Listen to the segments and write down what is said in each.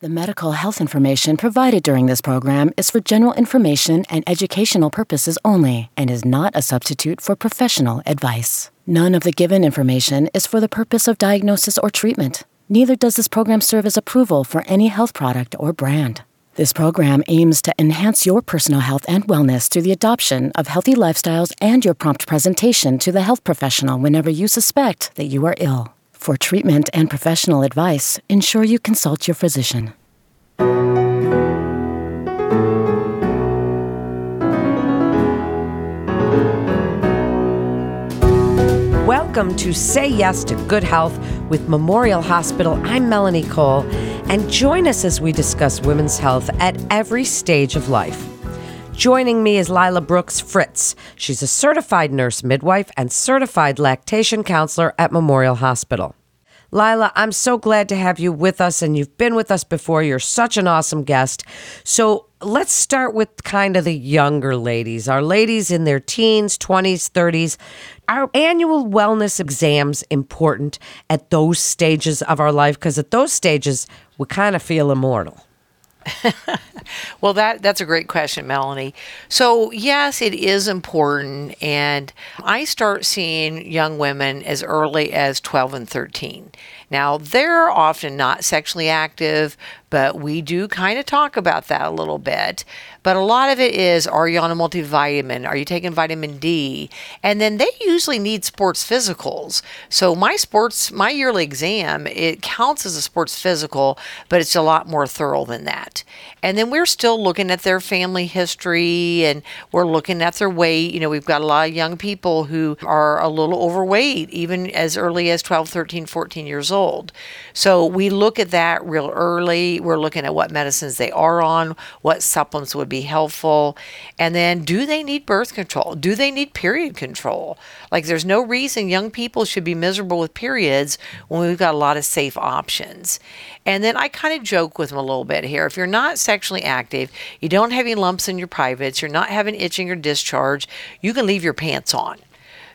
The medical health information provided during this program is for general information and educational purposes only and is not a substitute for professional advice. None of the given information is for the purpose of diagnosis or treatment. Neither does this program serve as approval for any health product or brand. This program aims to enhance your personal health and wellness through the adoption of healthy lifestyles and your prompt presentation to the health professional whenever you suspect that you are ill. For treatment and professional advice, ensure you consult your physician. Welcome to Say Yes to Good Health with Memorial Hospital. I'm Melanie Cole, and join us as we discuss women's health at every stage of life. Joining me is Lila Brooks Fritz. She's a certified nurse midwife and certified lactation counselor at Memorial Hospital. Lila, I'm so glad to have you with us, and you've been with us before. You're such an awesome guest. So let's start with kind of the younger ladies, our ladies in their teens, 20s, 30s. Are annual wellness exams important at those stages of our life? Because at those stages, we kind of feel immortal. well, that that's a great question, Melanie. So yes, it is important, and I start seeing young women as early as 12 and 13. Now, they're often not sexually active, but we do kind of talk about that a little bit. But a lot of it is are you on a multivitamin? Are you taking vitamin D? And then they usually need sports physicals. So my sports, my yearly exam, it counts as a sports physical, but it's a lot more thorough than that. And then we're still looking at their family history and we're looking at their weight. You know, we've got a lot of young people who are a little overweight, even as early as 12, 13, 14 years old. So we look at that real early. We're looking at what medicines they are on, what supplements would be helpful. And then do they need birth control? Do they need period control? Like, there's no reason young people should be miserable with periods when we've got a lot of safe options. And then I kind of joke with them a little bit here. If you're not sexually active, you don't have any lumps in your privates, you're not having itching or discharge, you can leave your pants on.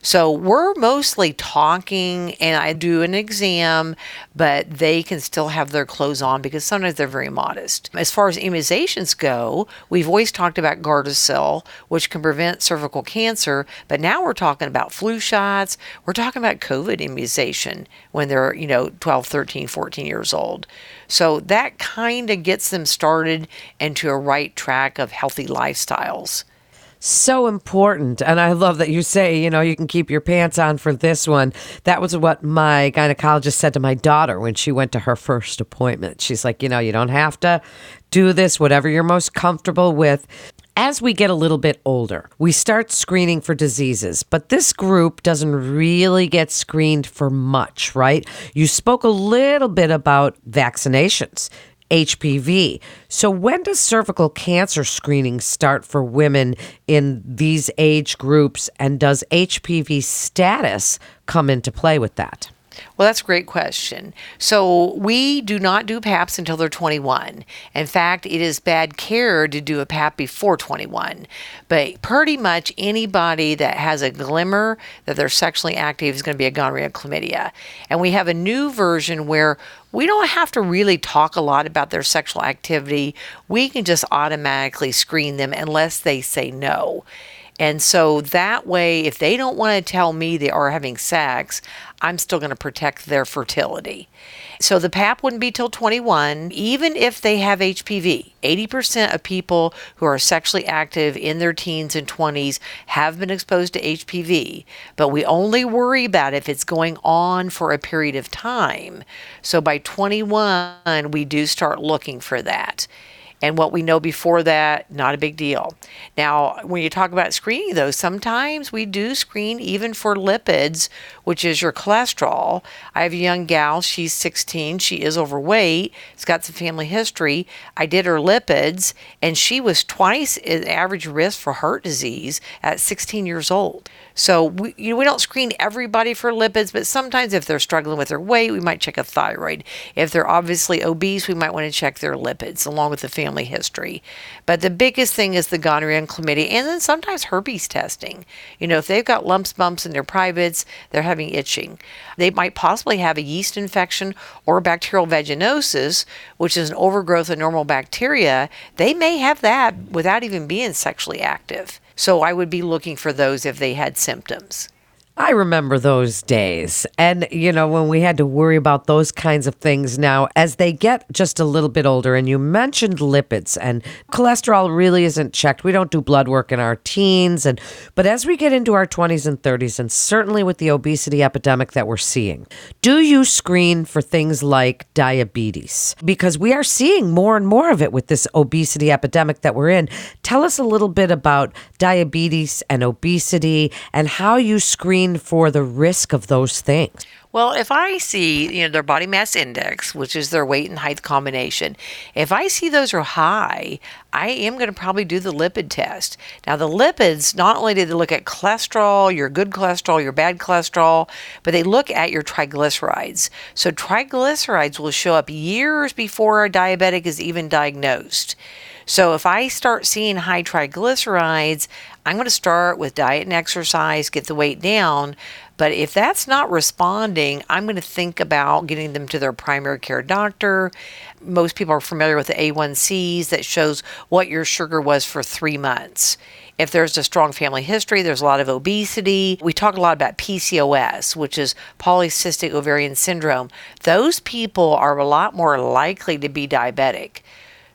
So we're mostly talking, and I do an exam, but they can still have their clothes on because sometimes they're very modest. As far as immunizations go, we've always talked about Gardasil, which can prevent cervical cancer, but now we're talking about flu shots. We're talking about COVID immunization when they're, you know, 12, 13, 14 years old. So that kind of gets them started into a right track of healthy lifestyles so important. And I love that you say, you know, you can keep your pants on for this one. That was what my gynecologist said to my daughter when she went to her first appointment. She's like, you know, you don't have to do this, whatever you're most comfortable with. As we get a little bit older, we start screening for diseases, but this group doesn't really get screened for much, right? You spoke a little bit about vaccinations. HPV. So, when does cervical cancer screening start for women in these age groups, and does HPV status come into play with that? Well, that's a great question. So, we do not do PAPs until they're 21. In fact, it is bad care to do a PAP before 21. But pretty much anybody that has a glimmer that they're sexually active is going to be a gonorrhea chlamydia. And we have a new version where we don't have to really talk a lot about their sexual activity. We can just automatically screen them unless they say no. And so that way, if they don't want to tell me they are having sex, I'm still going to protect their fertility. So the PAP wouldn't be till 21, even if they have HPV. 80% of people who are sexually active in their teens and 20s have been exposed to HPV, but we only worry about if it's going on for a period of time. So by 21, we do start looking for that. And what we know before that, not a big deal. Now, when you talk about screening, though, sometimes we do screen even for lipids, which is your cholesterol. I have a young gal, she's 16, she is overweight, has got some family history. I did her lipids, and she was twice the average risk for heart disease at 16 years old. So we, you know, we don't screen everybody for lipids, but sometimes if they're struggling with their weight, we might check a thyroid. If they're obviously obese, we might want to check their lipids along with the family history. But the biggest thing is the gonorrhea and chlamydia, and then sometimes herpes testing. You know, if they've got lumps, bumps in their privates, they're having itching. They might possibly have a yeast infection or bacterial vaginosis, which is an overgrowth of normal bacteria. They may have that without even being sexually active. So I would be looking for those if they had symptoms. I remember those days. And, you know, when we had to worry about those kinds of things now, as they get just a little bit older, and you mentioned lipids and cholesterol really isn't checked. We don't do blood work in our teens. And, but as we get into our 20s and 30s, and certainly with the obesity epidemic that we're seeing, do you screen for things like diabetes? Because we are seeing more and more of it with this obesity epidemic that we're in. Tell us a little bit about diabetes and obesity and how you screen for the risk of those things? Well, if I see, you know, their body mass index, which is their weight and height combination, if I see those are high, I am going to probably do the lipid test. Now, the lipids, not only do they look at cholesterol, your good cholesterol, your bad cholesterol, but they look at your triglycerides. So, triglycerides will show up years before a diabetic is even diagnosed. So if I start seeing high triglycerides, I'm going to start with diet and exercise, get the weight down. But if that's not responding, I'm going to think about getting them to their primary care doctor. Most people are familiar with the A1Cs that shows what your sugar was for three months. If there's a strong family history, there's a lot of obesity. We talk a lot about PCOS, which is polycystic ovarian syndrome. Those people are a lot more likely to be diabetic.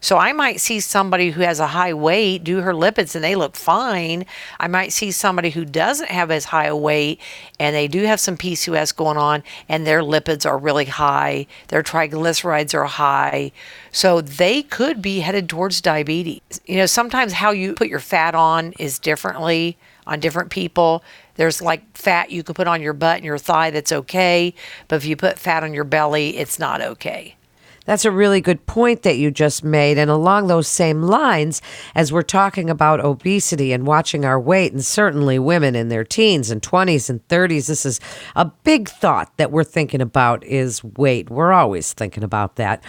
So I might see somebody who has a high weight do her lipids and they look fine. I might see somebody who doesn't have as high a weight and they do have some PCOS going on and their lipids are really high, their triglycerides are high. So they could be headed towards diabetes. You know, sometimes how you put your fat on is differently on different people. There's like fat you could put on your butt and your thigh that's okay, but if you put fat on your belly, it's not okay. That's a really good point that you just made. And along those same lines, as we're talking about obesity and watching our weight, and certainly women in their teens and 20s and 30s, this is a big thought that we're thinking about is weight. We're always thinking about that.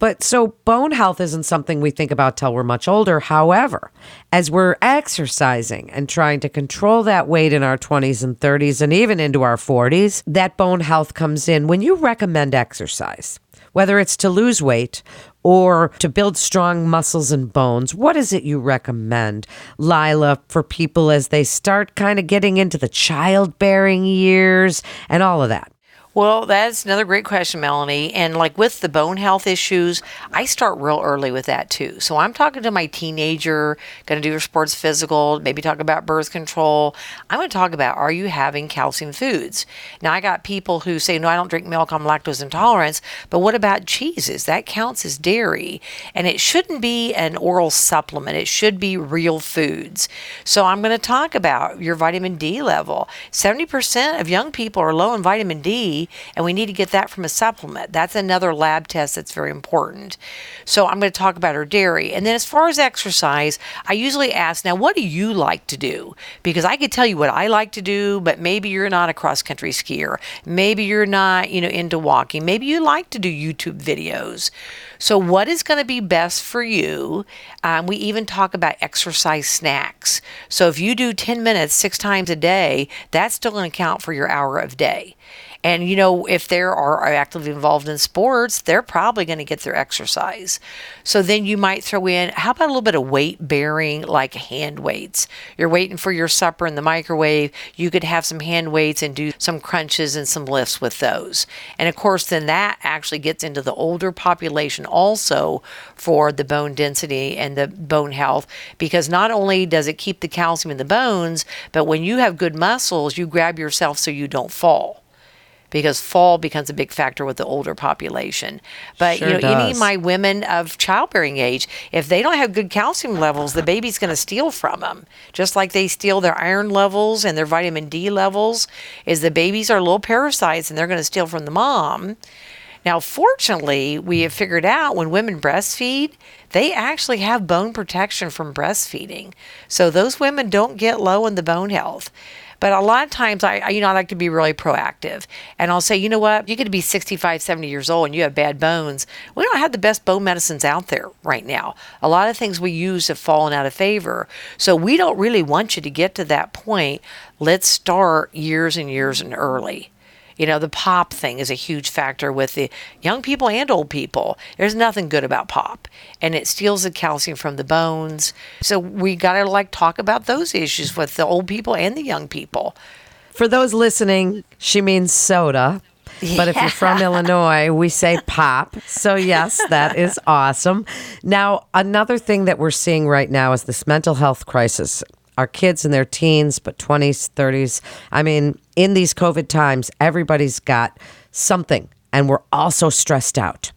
But so bone health isn't something we think about till we're much older. However, as we're exercising and trying to control that weight in our 20s and 30s and even into our 40s, that bone health comes in. When you recommend exercise, whether it's to lose weight or to build strong muscles and bones. What is it you recommend, Lila, for people as they start kind of getting into the childbearing years and all of that? Well, that's another great question, Melanie. And like with the bone health issues, I start real early with that too. So I'm talking to my teenager, going to do your sports physical, maybe talk about birth control. I'm going to talk about are you having calcium foods? Now, I got people who say, no, I don't drink milk, I'm lactose intolerant. But what about cheeses? That counts as dairy. And it shouldn't be an oral supplement, it should be real foods. So I'm going to talk about your vitamin D level. 70% of young people are low in vitamin D and we need to get that from a supplement. That's another lab test that's very important. So I'm going to talk about her dairy. And then as far as exercise, I usually ask, now, what do you like to do? Because I could tell you what I like to do, but maybe you're not a cross country skier. Maybe you're not, you know, into walking. Maybe you like to do YouTube videos. So, what is going to be best for you? Um, we even talk about exercise snacks. So, if you do 10 minutes six times a day, that's still going to count for your hour of day. And, you know, if they are, actively involved in sports, they're probably going to get their exercise. So then you might throw in, how about a little bit of weight bearing, like hand weights? You're waiting for your supper in the microwave. You could have some hand weights and do some crunches and some lifts with those. And of course, then that actually gets into the older population also for the bone density and the bone health, because not only does it keep the calcium in the bones, but when you have good muscles, you grab yourself so you don't fall because fall becomes a big factor with the older population. But sure you know, does. any of my women of childbearing age, if they don't have good calcium levels, the baby's going to steal from them. Just like they steal their iron levels and their vitamin D levels, is the babies are little parasites and they're going to steal from the mom. Now, fortunately, we have figured out when women breastfeed, they actually have bone protection from breastfeeding. So those women don't get low in the bone health. But a lot of times, I, I, you know, I like to be really proactive. And I'll say, you know what? You could be 65, 70 years old and you have bad bones. We don't have the best bone medicines out there right now. A lot of things we use have fallen out of favor. So we don't really want you to get to that point. Let's start years and years and early. You know, the pop thing is a huge factor with the young people and old people. There's nothing good about pop, and it steals the calcium from the bones. So we got to like talk about those issues with the old people and the young people. For those listening, she means soda. But if you're from Illinois, we say pop. So, yes, that is awesome. Now, another thing that we're seeing right now is this mental health crisis our kids in their teens, but 20s, 30s. I mean, in these COVID times, everybody's got something, and we're also stressed out.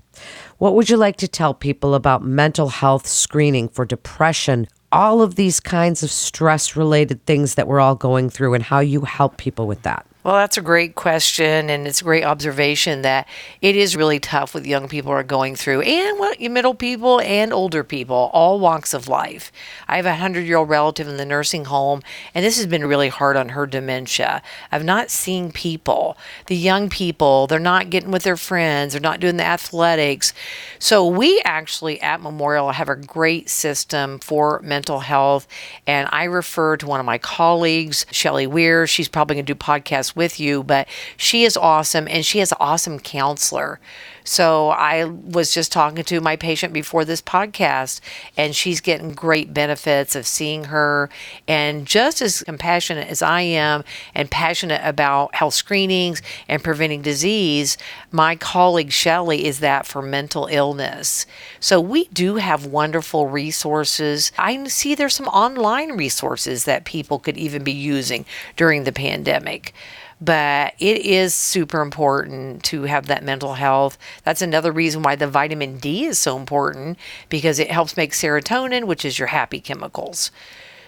What would you like to tell people about mental health screening for depression, all of these kinds of stress related things that we're all going through, and how you help people with that? Well, that's a great question, and it's a great observation that it is really tough what young people are going through, and what you middle people and older people, all walks of life. I have a hundred year old relative in the nursing home, and this has been really hard on her dementia. I've not seen people, the young people, they're not getting with their friends, they're not doing the athletics. So, we actually at Memorial have a great system for mental health, and I refer to one of my colleagues, Shelly Weir. She's probably going to do podcasts with you, but she is awesome and she is an awesome counselor. So I was just talking to my patient before this podcast, and she's getting great benefits of seeing her. And just as compassionate as I am and passionate about health screenings and preventing disease, my colleague Shelly is that for mental illness. So we do have wonderful resources. I see there's some online resources that people could even be using during the pandemic but it is super important to have that mental health. That's another reason why the vitamin D is so important because it helps make serotonin, which is your happy chemicals.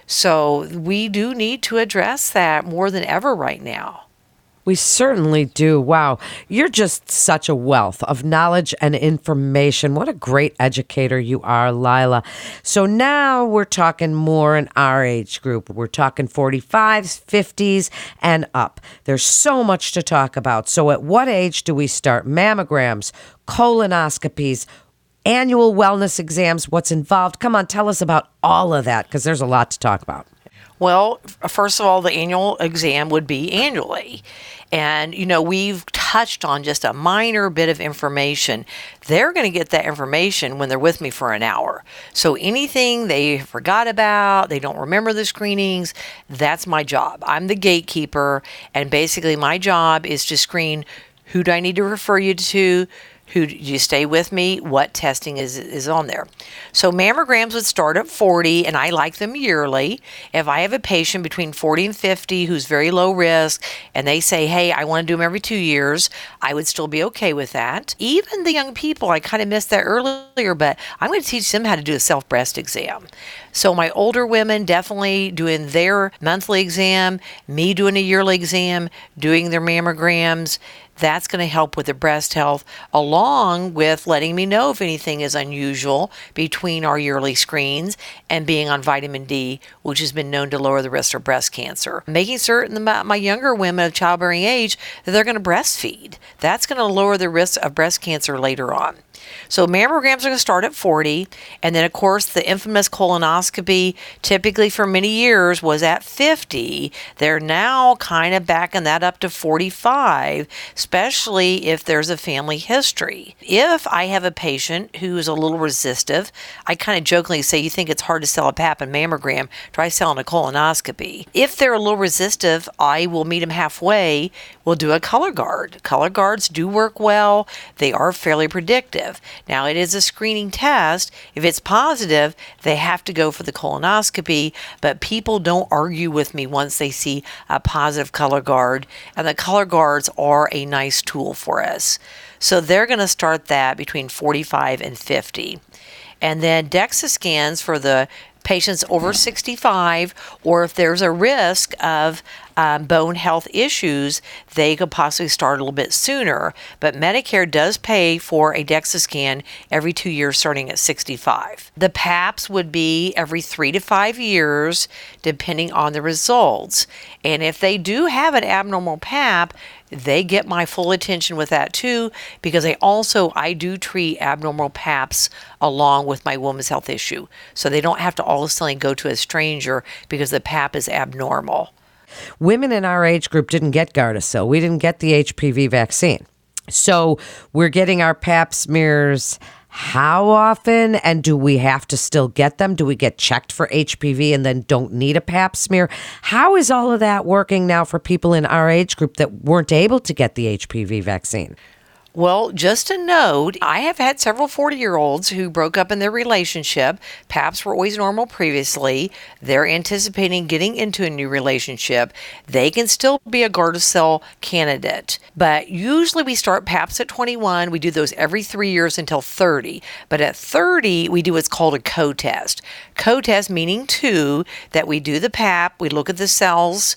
So we do need to address that more than ever right now. We certainly do. Wow. You're just such a wealth of knowledge and information. What a great educator you are, Lila. So now we're talking more in our age group. We're talking 45s, 50s, and up. There's so much to talk about. So, at what age do we start mammograms, colonoscopies? Annual wellness exams, what's involved? Come on, tell us about all of that because there's a lot to talk about. Well, first of all, the annual exam would be annually. And, you know, we've touched on just a minor bit of information. They're going to get that information when they're with me for an hour. So anything they forgot about, they don't remember the screenings, that's my job. I'm the gatekeeper. And basically, my job is to screen who do I need to refer you to? Who do you stay with me? What testing is is on there? So mammograms would start at 40 and i like them yearly. If i have a patient between 40 and 50 who's very low risk and they say hey i want to do them every two years i would still be okay with that. Even the young people i kind of missed that earlier but i'm going to teach them how to do a self breast exam. So my older women definitely doing their monthly exam me doing a yearly exam doing their mammograms that's going to help with the breast health, along with letting me know if anything is unusual between our yearly screens and being on vitamin D, which has been known to lower the risk of breast cancer. Making certain that my younger women of childbearing age that they're going to breastfeed. That's going to lower the risk of breast cancer later on. So mammograms are going to start at 40. And then, of course, the infamous colonoscopy, typically for many years, was at 50. They're now kind of backing that up to 45, especially if there's a family history. If I have a patient who is a little resistive, I kind of jokingly say, You think it's hard to sell a pap and mammogram? Try selling a colonoscopy. If they're a little resistive, I will meet them halfway. We'll do a Cologuard. Color guards do work well, they are fairly predictive. Now, it is a screening test. If it's positive, they have to go for the colonoscopy, but people don't argue with me once they see a positive Cologuard, and the Cologuards are a nice tool for us. So they're going to start that between 45 and 50. And then DEXA scans for the patients over 65, or if there's a risk of um, bone health issues, they could possibly start a little bit sooner. But Medicare does pay for a DEXA scan every two years starting at 65. The PAPs would be every three to five years, depending on the results. And if they do have an abnormal PAP, they get my full attention with that too because I also I do treat abnormal paps along with my woman's health issue. So they don't have to all of a sudden go to a stranger because the pap is abnormal. Women in our age group didn't get Gardasil. We didn't get the HPV vaccine. So we're getting our pap smears how often and do we have to still get them? Do we get checked for HPV and then don't need a pap smear? How is all of that working now for people in our age group that weren't able to get the HPV vaccine? Well, just a note, I have had several 40 year olds who broke up in their relationship. PAPs were always normal previously. They're anticipating getting into a new relationship. They can still be a Gardasil candidate. But usually we start PAPs at 21. We do those every three years until 30. But at 30, we do what's called a co test. Co test meaning two, that we do the PAP, we look at the cells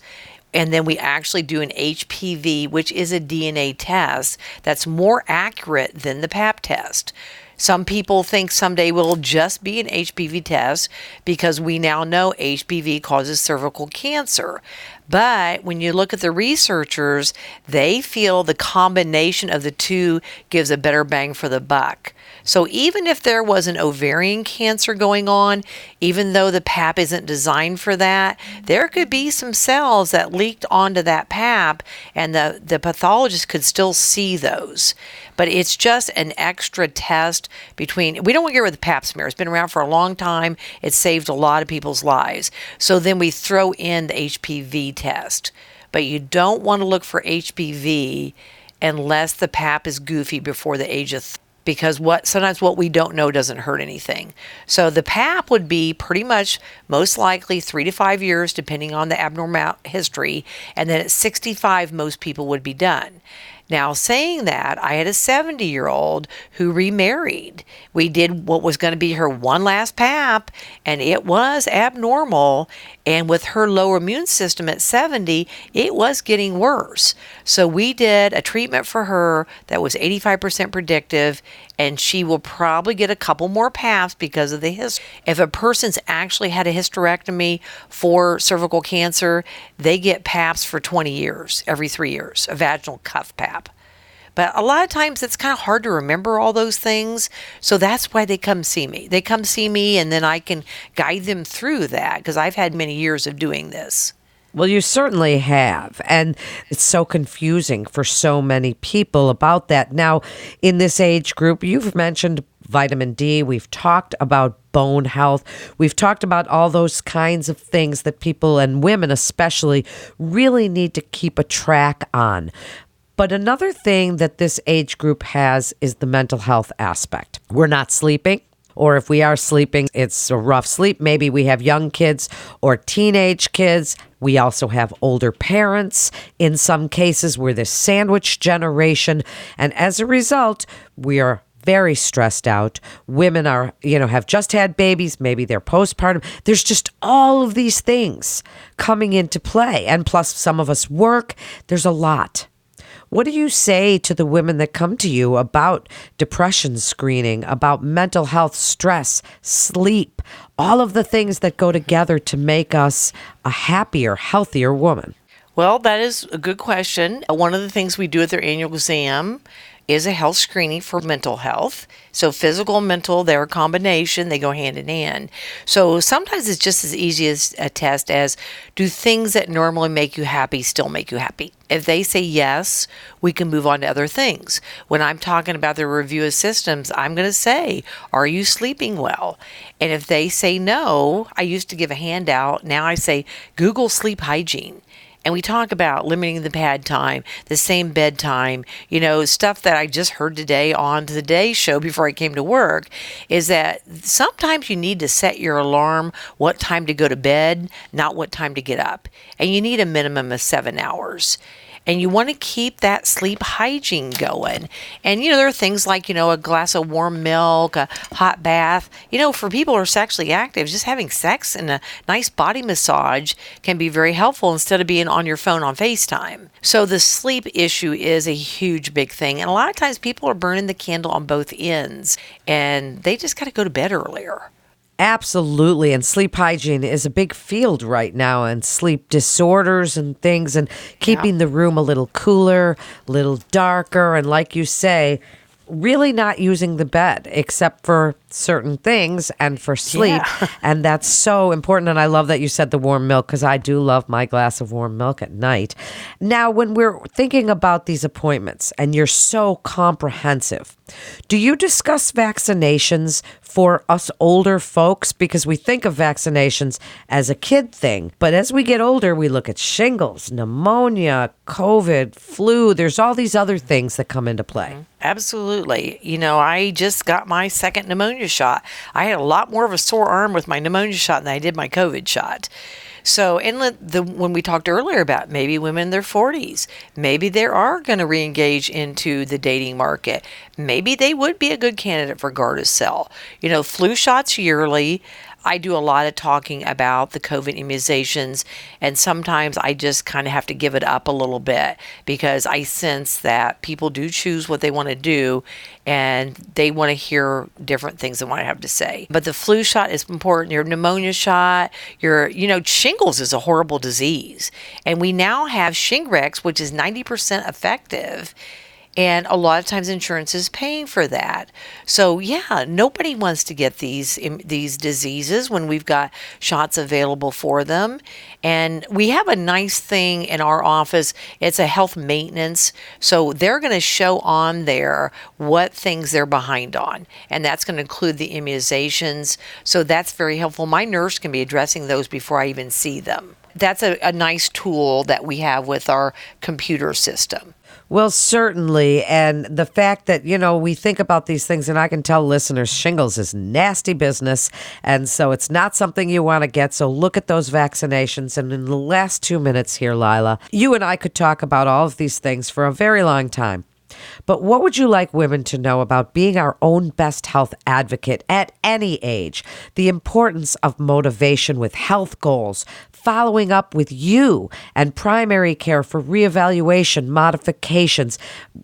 and then we actually do an HPV, which is a DNA test that's more accurate than the PAP test. Some people think someday we'll just be an HPV test because we now know HPV causes cervical cancer. But when you look at the researchers, they feel the combination of the two gives a better bang for the buck. So even if there was an ovarian cancer going on, even though the pap isn't designed for that, there could be some cells that leaked onto that pap and the, the pathologist could still see those. But it's just an extra test between, we don't want to get rid of the pap smear. It's been around for a long time. It saved a lot of people's lives. So then we throw in the HPV test. But you don't want to look for HPV unless the pap is goofy before the age of because what sometimes what we don't know doesn't hurt anything. So the PAP would be pretty much most likely three to five years, depending on the abnormal history, and then at 65, most people would be done. Now, saying that, I had a 70 year old who remarried. We did what was going to be her one last PAP, and it was abnormal. And with her lower immune system at 70, it was getting worse. So we did a treatment for her that was 85% predictive, and she will probably get a couple more PAPs because of the history. If a person's actually had a hysterectomy for cervical cancer, they get PAPs for 20 years, every three years, a vaginal cuff PAP. But a lot of times it's kind of hard to remember all those things. So that's why they come see me. They come see me and then I can guide them through that because I've had many years of doing this. Well, you certainly have. And it's so confusing for so many people about that. Now, in this age group, you've mentioned vitamin D. We've talked about bone health. We've talked about all those kinds of things that people and women especially really need to keep a track on. But another thing that this age group has is the mental health aspect. We're not sleeping or if we are sleeping, it's a rough sleep. Maybe we have young kids or teenage kids. We also have older parents. In some cases, we're the sandwich generation. And as a result, we are very stressed out. Women are, you know, have just had babies, maybe they're postpartum. There's just all of these things coming into play. And plus, some of us work. There's a lot. What do you say to the women that come to you about depression screening, about mental health, stress, sleep, all of the things that go together to make us a happier, healthier woman? Well, that is a good question. One of the things we do at their annual exam is a health screening for mental health. So physical mental, they're a combination, they go hand in hand. So sometimes it's just as easy as a test as do things that normally make you happy still make you happy? If they say yes, we can move on to other things. When I'm talking about the review of systems, I'm going to say, Are you sleeping well? And if they say no, I used to give a handout. Now I say, Google sleep hygiene and we talk about limiting the pad time, the same bedtime, you know, stuff that I just heard today on the Today Show before I came to work is that sometimes you need to set your alarm what time to go to bed, not what time to get up. And you need a minimum of seven hours. And you want to keep that sleep hygiene going. And you know, there are things like, you know, a glass of warm milk, a hot bath. You know, for people who are sexually active, just having sex and a nice body massage can be very helpful instead of being on your phone on FaceTime. So the sleep issue is a huge big thing. And a lot of times people are burning the candle on both ends and they just got to go to bed earlier. Absolutely. And sleep hygiene is a big field right now, and sleep disorders and things, and keeping yeah. the room a little cooler, a little darker. And like you say, really not using the bed except for certain things and for sleep. Yeah. and that's so important. And I love that you said the warm milk because I do love my glass of warm milk at night. Now, when we're thinking about these appointments and you're so comprehensive, do you discuss vaccinations for us older folks? Because we think of vaccinations as a kid thing, but as we get older, we look at shingles, pneumonia, COVID, flu. There's all these other things that come into play. Absolutely. You know, I just got my second pneumonia shot. I had a lot more of a sore arm with my pneumonia shot than I did my COVID shot. So, and the, when we talked earlier about maybe women in their 40s, maybe they are going to reengage into the dating market. Maybe they would be a good candidate for Gardasil. You know, flu shots yearly. I do a lot of talking about the COVID immunizations, and sometimes I just kind of have to give it up a little bit because I sense that people do choose what they want to do and they want to hear different things than what I have to say. But the flu shot is important, your pneumonia shot, your, you know, shingles is a horrible disease. And we now have Shingrix, which is 90% effective and a lot of times insurance is paying for that. So yeah, nobody wants to get these these diseases when we've got shots available for them. And we have a nice thing in our office. It's a health maintenance. So they're going to show on there what things they're behind on. And that's going to include the immunizations. So that's very helpful. My nurse can be addressing those before I even see them. That's a, a nice tool that we have with our computer system. Well, certainly. And the fact that, you know, we think about these things, and I can tell listeners shingles is nasty business. And so it's not something you want to get. So look at those vaccinations. And in the last two minutes here, Lila, you and I could talk about all of these things for a very long time. But what would you like women to know about being our own best health advocate at any age? The importance of motivation with health goals, following up with you and primary care for reevaluation, modifications,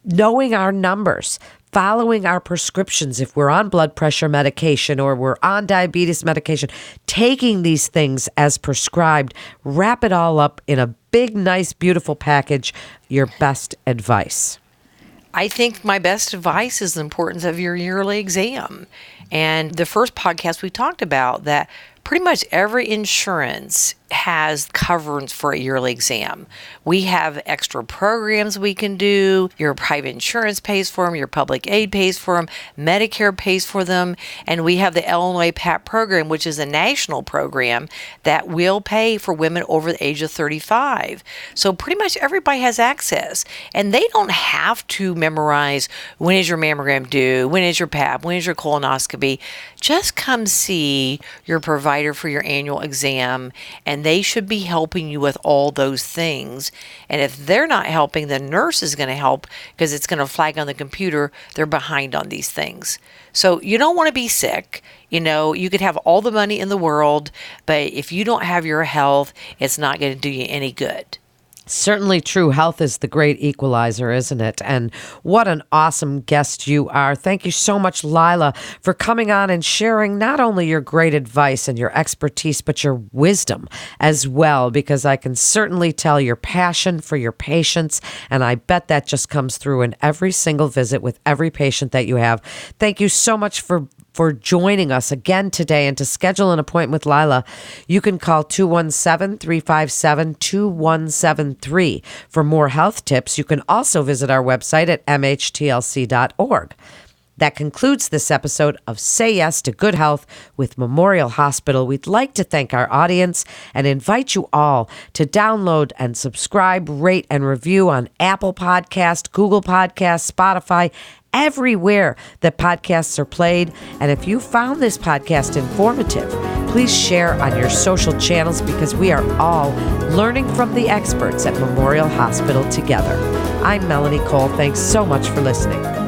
knowing our numbers, following our prescriptions if we're on blood pressure medication or we're on diabetes medication, taking these things as prescribed, wrap it all up in a big, nice, beautiful package. Your best advice. I think my best advice is the importance of your yearly exam. And the first podcast we talked about that pretty much every insurance has coverage for a yearly exam. We have extra programs we can do. Your private insurance pays for them, your public aid pays for them, Medicare pays for them, and we have the Illinois PAP program, which is a national program that will pay for women over the age of 35. So pretty much everybody has access, and they don't have to memorize when is your mammogram due, when is your PAP, when is your colonoscopy. Just come see your provider for your annual exam they should be helping you with all those things. And if they're not helping, the nurse is going to help because it's going to flag on the computer they're behind on these things. So you don't want to be sick. You know, you could have all the money in the world, but if you don't have your health, it's not going to do you any good. Certainly true. Health is the great equalizer, isn't it? And what an awesome guest you are. Thank you so much, Lila, for coming on and sharing not only your great advice and your expertise, but your wisdom as well, because I can certainly tell your passion for your patients. And I bet that just comes through in every single visit with every patient that you have. Thank you so much for for joining us again today. And to schedule an appointment with Lila, you can call 217 357 2173 for more health tips. You can also visit our website at mhtlc.org. That concludes this episode of Say Yes to Good Health with Memorial Hospital. We'd like to thank our audience and invite you all to download and subscribe, rate, and review on Apple Podcast, Google Podcast, Spotify, everywhere that podcasts are played. And if you found this podcast informative, Please share on your social channels because we are all learning from the experts at Memorial Hospital together. I'm Melanie Cole. Thanks so much for listening.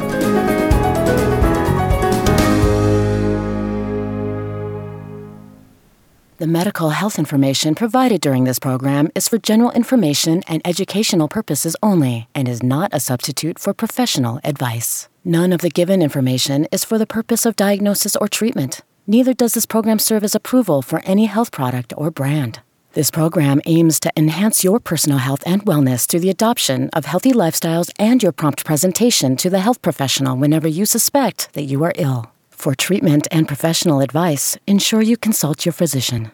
The medical health information provided during this program is for general information and educational purposes only and is not a substitute for professional advice. None of the given information is for the purpose of diagnosis or treatment. Neither does this program serve as approval for any health product or brand. This program aims to enhance your personal health and wellness through the adoption of healthy lifestyles and your prompt presentation to the health professional whenever you suspect that you are ill. For treatment and professional advice, ensure you consult your physician.